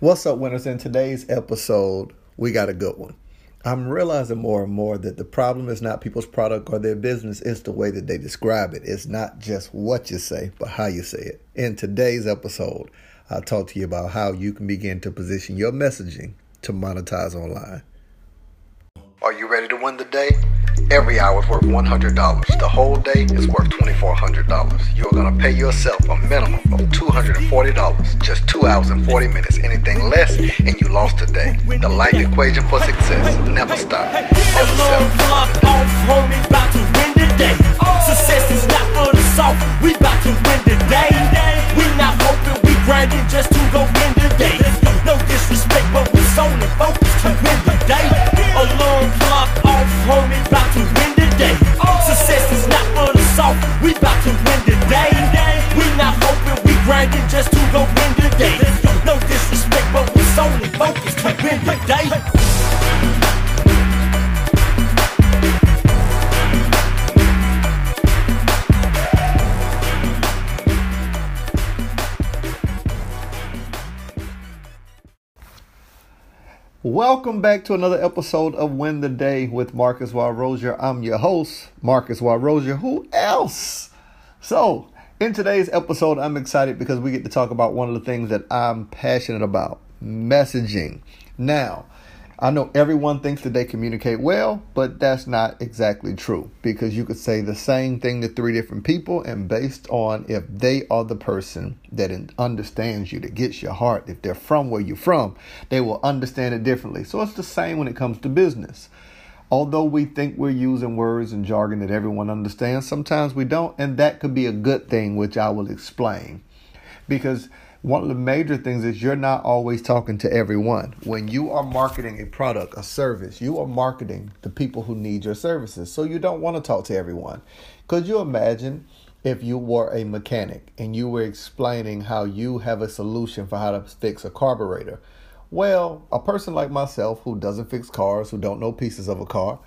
What's up, winners? In today's episode, we got a good one. I'm realizing more and more that the problem is not people's product or their business, it's the way that they describe it. It's not just what you say, but how you say it. In today's episode, I'll talk to you about how you can begin to position your messaging to monetize online. Are you ready to win the day? Every hour is worth $100. The whole day is worth $2,400. You're going to pay yourself a minimum of $240. Just 2 hours and 40 minutes. Anything less, and you lost a day. The life equation for success. Never stop. Never settle. Success is not for the soft. We about to win the day. We not hoping, we grinding just to go win the day. No disrespect, but we solely focused to win the we about to win the day. We not hoping, we grinding just to go win the day. No disrespect, but we solely focused to win the Welcome back to another episode of Win the Day with Marcus Y. I'm your host, Marcus Y. Who else? So, in today's episode, I'm excited because we get to talk about one of the things that I'm passionate about messaging. Now, I know everyone thinks that they communicate well, but that's not exactly true because you could say the same thing to three different people, and based on if they are the person that understands you, that gets your heart, if they're from where you're from, they will understand it differently. So it's the same when it comes to business. Although we think we're using words and jargon that everyone understands, sometimes we don't, and that could be a good thing, which I will explain. Because one of the major things is you're not always talking to everyone. When you are marketing a product, a service, you are marketing the people who need your services. So you don't want to talk to everyone. Could you imagine if you were a mechanic and you were explaining how you have a solution for how to fix a carburetor? Well, a person like myself who doesn't fix cars, who don't know pieces of a car,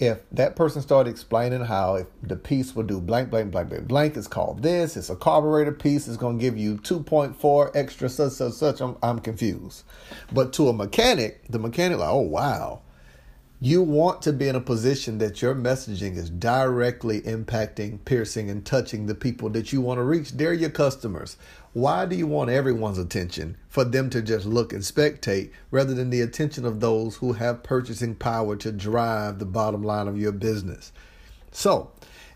if that person started explaining how if the piece will do blank, blank, blank, blank, blank, it's called this, it's a carburetor piece, it's going to give you 2.4 extra such, such, such, I'm, I'm confused. But to a mechanic, the mechanic like, oh, wow. You want to be in a position that your messaging is directly impacting, piercing, and touching the people that you want to reach. They're your customers. Why do you want everyone's attention for them to just look and spectate rather than the attention of those who have purchasing power to drive the bottom line of your business? So,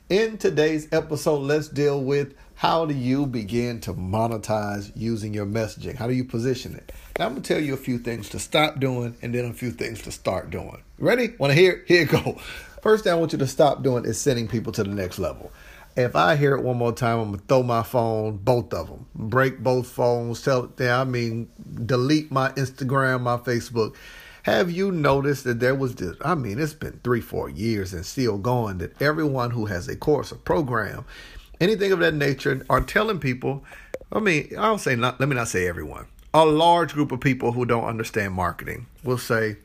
in today's episode, let's deal with how do you begin to monetize using your messaging? How do you position it? Now, I'm going to tell you a few things to stop doing and then a few things to start doing. Ready? Want to hear? Here you go. First thing I want you to stop doing is sending people to the next level. If I hear it one more time, I'm gonna throw my phone, both of them, break both phones. Tell I mean, delete my Instagram, my Facebook. Have you noticed that there was this? I mean, it's been three, four years and still going. That everyone who has a course, a program, anything of that nature, are telling people. I mean, I'll say not. Let me not say everyone. A large group of people who don't understand marketing will say,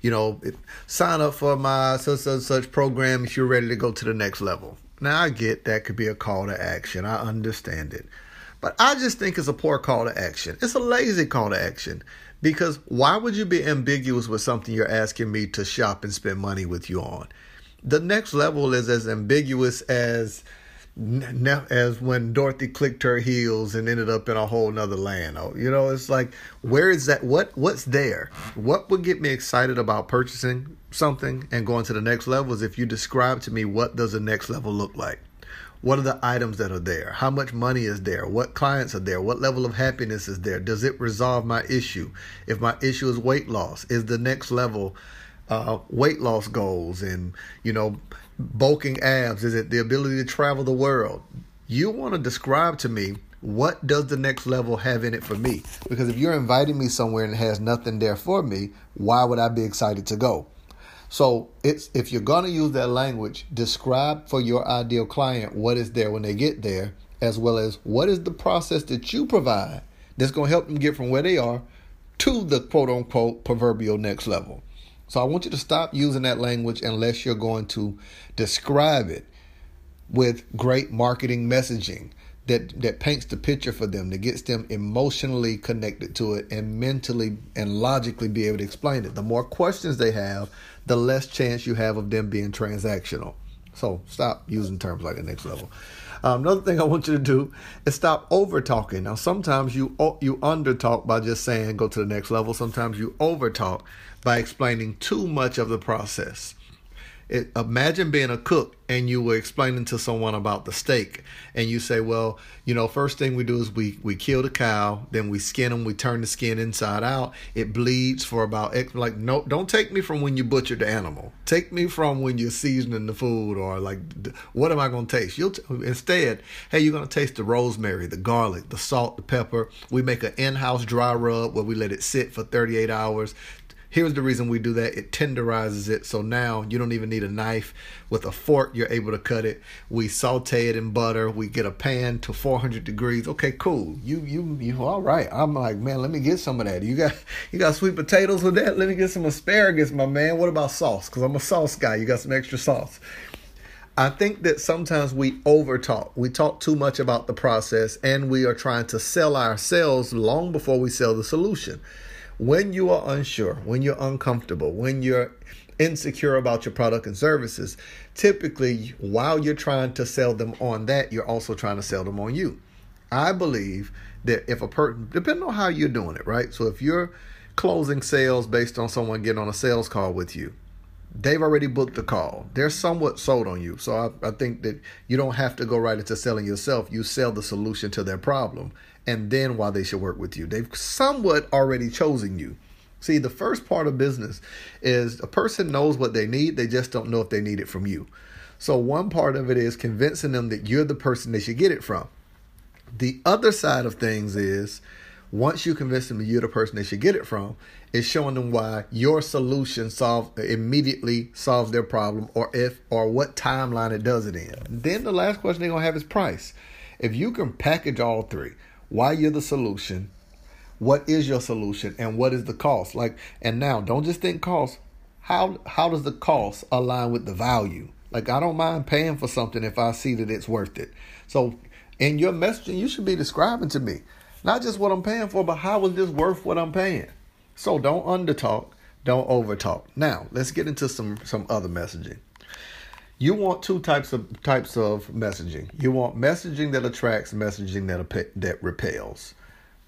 you know, sign up for my such such such program if you're ready to go to the next level. Now, I get that could be a call to action. I understand it. But I just think it's a poor call to action. It's a lazy call to action. Because why would you be ambiguous with something you're asking me to shop and spend money with you on? The next level is as ambiguous as as when Dorothy clicked her heels and ended up in a whole nother land. Oh, you know, it's like where is that? What what's there? What would get me excited about purchasing something and going to the next level is if you describe to me what does the next level look like. What are the items that are there? How much money is there? What clients are there? What level of happiness is there? Does it resolve my issue? If my issue is weight loss, is the next level uh, weight loss goals and you know bulking abs? Is it the ability to travel the world? You want to describe to me what does the next level have in it for me? Because if you're inviting me somewhere and it has nothing there for me, why would I be excited to go? So it's if you're gonna use that language, describe for your ideal client what is there when they get there, as well as what is the process that you provide that's gonna help them get from where they are to the quote unquote proverbial next level. So I want you to stop using that language unless you're going to describe it with great marketing messaging. that that paints the picture for them that gets them emotionally connected to it and mentally and logically be able to explain it the more questions they have the less chance you have of them being transactional so stop using terms like the next level. Um, another thing i want you to do is stop over talking now sometimes you you under talk by just saying go to the next level. Sometimes you over talk by explaining too much of the process it, imagine being a cook and you were explaining to someone about the steak and you say well you know first thing we do is we we kill the cow then we skin them we turn the skin inside out. It bleeds for about like no don't take me from when you butchered the animal. Take me from when you're seasoning the food or like what am i going to taste? You'll t- instead hey you're going to taste the rosemary the garlic the salt the pepper. We make an in-house dry rub where we let it sit for 38 hours Here's the reason we do that it tenderizes it. So now you don't even need a knife. With a fork, you're able to cut it. We saute it in butter. We get a pan to 400 degrees. Okay, cool. You, you, you, all right. I'm like, man, let me get some of that. You got, you got sweet potatoes with that? Let me get some asparagus, my man. What about sauce? Because I'm a sauce guy. You got some extra sauce. I think that sometimes we overtalk. We talk too much about the process and we are trying to sell ourselves long before we sell the solution when you are unsure, when you're uncomfortable, when you're insecure about your product and services, typically while you're trying to sell them on that, you're also trying to sell them on you. I believe that if a person, depending on how you're doing it, right? So if you're closing sales based on someone getting on a sales call with you, they've already booked the call. They're somewhat sold on you. So I, I think that you don't have to go right into selling yourself. You sell the solution to their problem and then why they should work with you. They've somewhat already chosen you. See, the first part of business is a person knows what they need, they just don't know if they need it from you. So, one part of it is convincing them that you're the person they should get it from. The other side of things is once you convince them that you're the person they should get it from, is showing them why your solution solve immediately solves their problem or if or what timeline it does it in. Then the last question they're gonna have is price. If you can package all three, why you're the solution, what is your solution, and what is the cost. Like, and now don't just think cost. How how does the cost align with the value? Like, I don't mind paying for something if I see that it's worth it. So, in your messaging, you should be describing to me not just what I'm paying for, but how is this worth what I'm paying. So don't undertalk, don't overtalk. Now let's get into some some other messaging you want two types of types of messaging. You want messaging that attracts, messaging that that repels.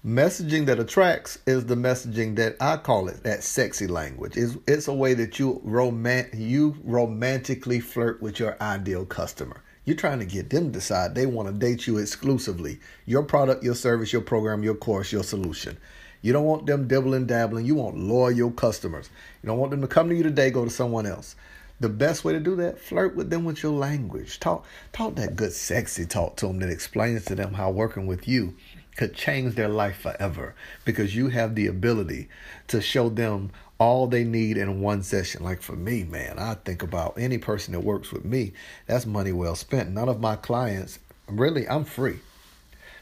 Messaging that attracts is the messaging that I call it that sexy language. It's, it's a way that you romant you romantically flirt with your ideal customer. You're trying to get them to decide they want to date you exclusively. Your product, your service, your program, your course, your solution. You don't want them dibbling dabbling. You want loyal customers. You don't want them to come to you today, go to someone else. The best way to do that, flirt with them with your language. Talk talk that good sexy talk to them that explains to them how working with you could change their life forever because you have the ability to show them all they need in one session. Like for me, man, I think about any person that works with me, that's money well spent. None of my clients, really, I'm free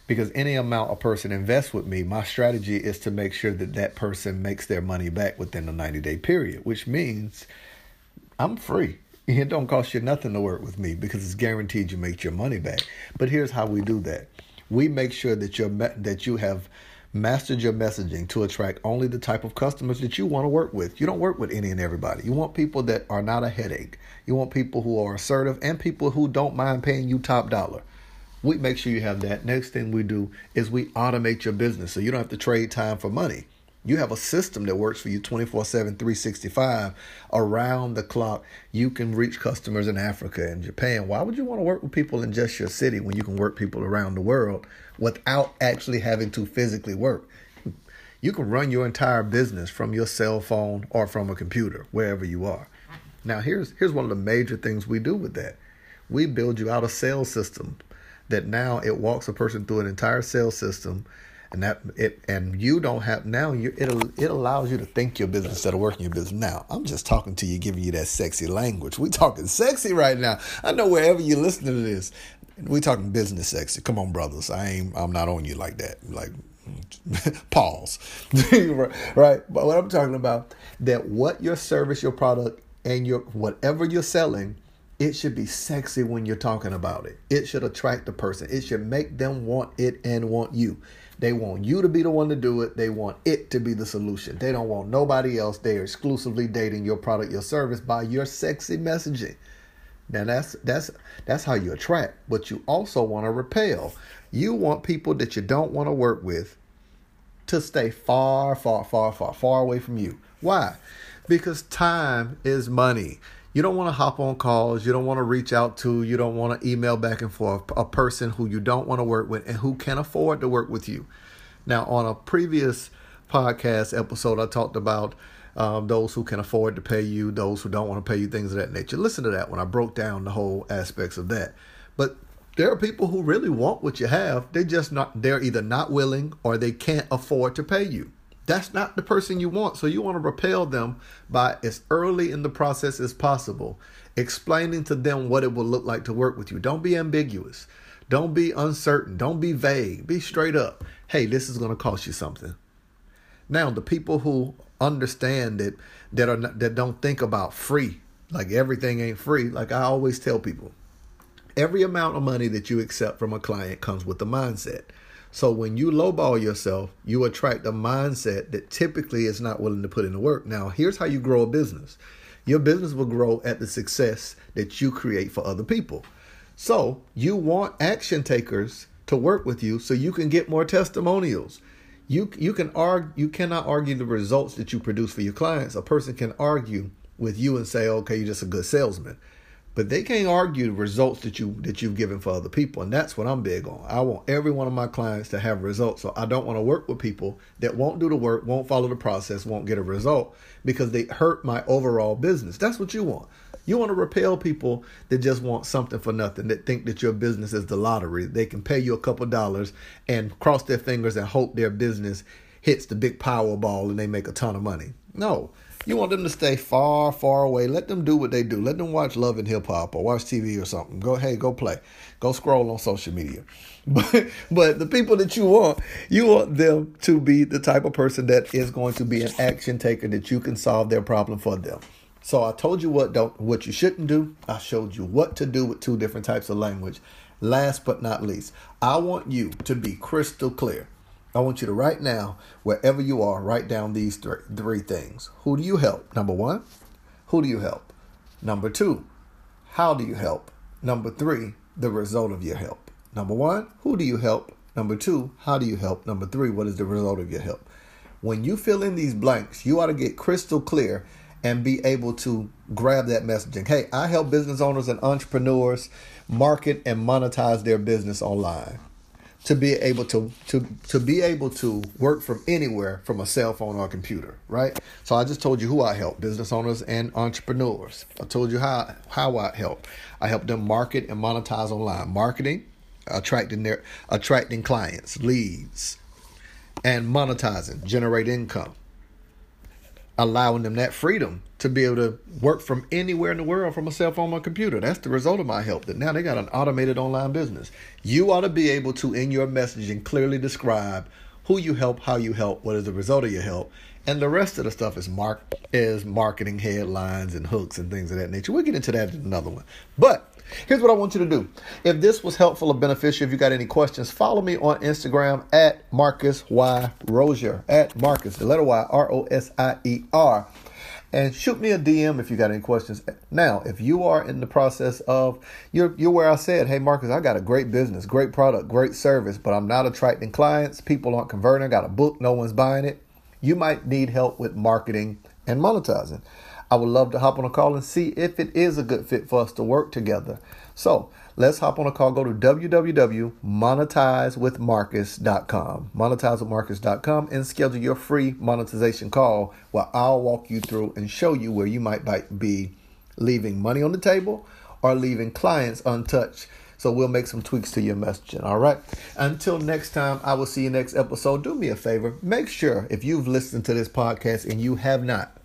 because any amount a person invests with me, my strategy is to make sure that that person makes their money back within a 90 day period, which means I'm free. It don't cost you nothing to work with me because it's guaranteed you make your money back. But here's how we do that. We make sure that you that you have mastered your messaging to attract only the type of customers that you want to work with. You don't work with any and everybody. You want people that are not a headache. You want people who are assertive and people who don't mind paying you top dollar. We make sure you have that. Next thing we do is we automate your business so you don't have to trade time for money. You have a system that works for you 24 7, 365 around the clock. You can reach customers in Africa and Japan. Why would you want to work with people in just your city when you can work people around the world without actually having to physically work? You can run your entire business from your cell phone or from a computer, wherever you are. Now, here's, here's one of the major things we do with that we build you out a sales system that now it walks a person through an entire sales system and that it and you don't have now you it it allows you to think your business instead of working your business. Now I'm just talking to you, giving you that sexy language. We talking sexy right now. I know wherever you're listening to this, we talking business sexy. Come on, brothers. I ain't. I'm not on you like that. Like pause. right. But what I'm talking about that what your service, your product, and your whatever you're selling It should be sexy when you're talking about it. It should attract the person. It should make them want it and want you. They want you to be the one to do it. They want it to be the solution. They don't want nobody else. They're exclusively dating your product, your service by your sexy messaging. Now that's that's that's how you attract, but you also want to repel. You want people that you don't want to work with to stay far, far, far, far, far away from you. Why? Because time is money. You don't want to hop on calls. You don't want to reach out to. You don't want to email back and forth a person who you don't want to work with and who can afford to work with you. Now, on a previous podcast episode, I talked about um, those who can afford to pay you, those who don't want to pay you, things of that nature. Listen to that when I broke down the whole aspects of that. But there are people who really want what you have. They just not. They're either not willing or they can't afford to pay you. That's not the person you want. So you want to repel them by as early in the process as possible, explaining to them what it will look like to work with you. Don't be ambiguous. Don't be uncertain. Don't be vague. Be straight up. Hey, this is going to cost you something. Now, the people who understand it, that are not, that don't think about free, like everything ain't free. Like I always tell people, every amount of money that you accept from a client comes with a mindset. So when you lowball yourself, you attract a mindset that typically is not willing to put in the work. Now, here's how you grow a business. Your business will grow at the success that you create for other people. So, you want action takers to work with you so you can get more testimonials. You you can argue you cannot argue the results that you produce for your clients. A person can argue with you and say, "Okay, you're just a good salesman." But they can't argue the results that you that you've given for other people and that's what i'm big on. I want every one of my clients to have results so i don't want to work with people that won't do the work won't follow the process won't get a result because they hurt my overall business. That's what you want. You want to repel people that just want something for nothing that think that your business is the lottery. They can pay you a couple dollars and cross their fingers and hope their business hits the big powerball and they make a ton of money. No you want them to stay far, far away. Let them do what they do. Let them watch Love and Hip Hop or watch TV or something. Go, hey, go play. Go scroll on social media. But, but the people that you want, you want them to be the type of person that is going to be an action taker that you can solve their problem for them. So I told you what don't what you shouldn't do. I showed you what to do with two different types of language. Last but not least, I want you to be crystal clear. I want you to right now, wherever you are, write down these three, three things. Who do you help? Number one, who do you help? Number two, how do you help? Number three, the result of your help. Number one, who do you help? Number two, how do you help? Number three, what is the result of your help? When you fill in these blanks, you ought to get crystal clear and be able to grab that messaging. Hey, I help business owners and entrepreneurs market and monetize their business online to be able to to to be able to work from anywhere from a cell phone or a computer, right? So I just told you who I help, business owners and entrepreneurs. I told you how how I help. I help them market and monetize online. Marketing, attracting their attracting clients, leads, and monetizing, generate income. Allowing them that freedom to be able to work from anywhere in the world from a cell phone or computer. That's the result of my help. That now they got an automated online business. You ought to be able to, in your messaging, clearly describe who you help, how you help, what is the result of your help, and the rest of the stuff is mark is marketing headlines and hooks and things of that nature. We'll get into that in another one. But here's what I want you to do. If this was helpful or beneficial, if you got any questions, follow me on Instagram at Marcus Y Rosier at Marcus, the letter Y R O S I E R and shoot me a DM if you got any questions. Now, if you are in the process of you're you're where I said, hey Marcus, I got a great business, great product, great service, but I'm not attracting clients. People aren't converting. I got a book, no one's buying it. You might need help with marketing and monetizing. I would love to hop on a call and see if it is a good fit for us to work together. So let's hop on a call. Go to www.monetizewithmarcus.com, monetizewithmarcus.com, and schedule your free monetization call where I'll walk you through and show you where you might be leaving money on the table or leaving clients untouched. So we'll make some tweaks to your messaging. All right. Until next time, I will see you next episode. Do me a favor. Make sure if you've listened to this podcast and you have not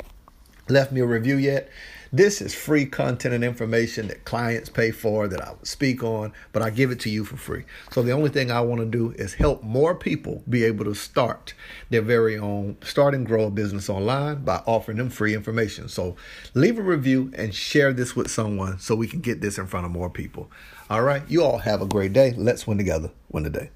left me a review yet, This is free content and information that clients pay for that I speak on, but I give it to you for free. So the only thing I want to do is help more people be able to start their very own start and grow a business online by offering them free information. So leave a review and share this with someone so we can get this in front of more people. All right. You all have a great day. Let's win together. Win the day.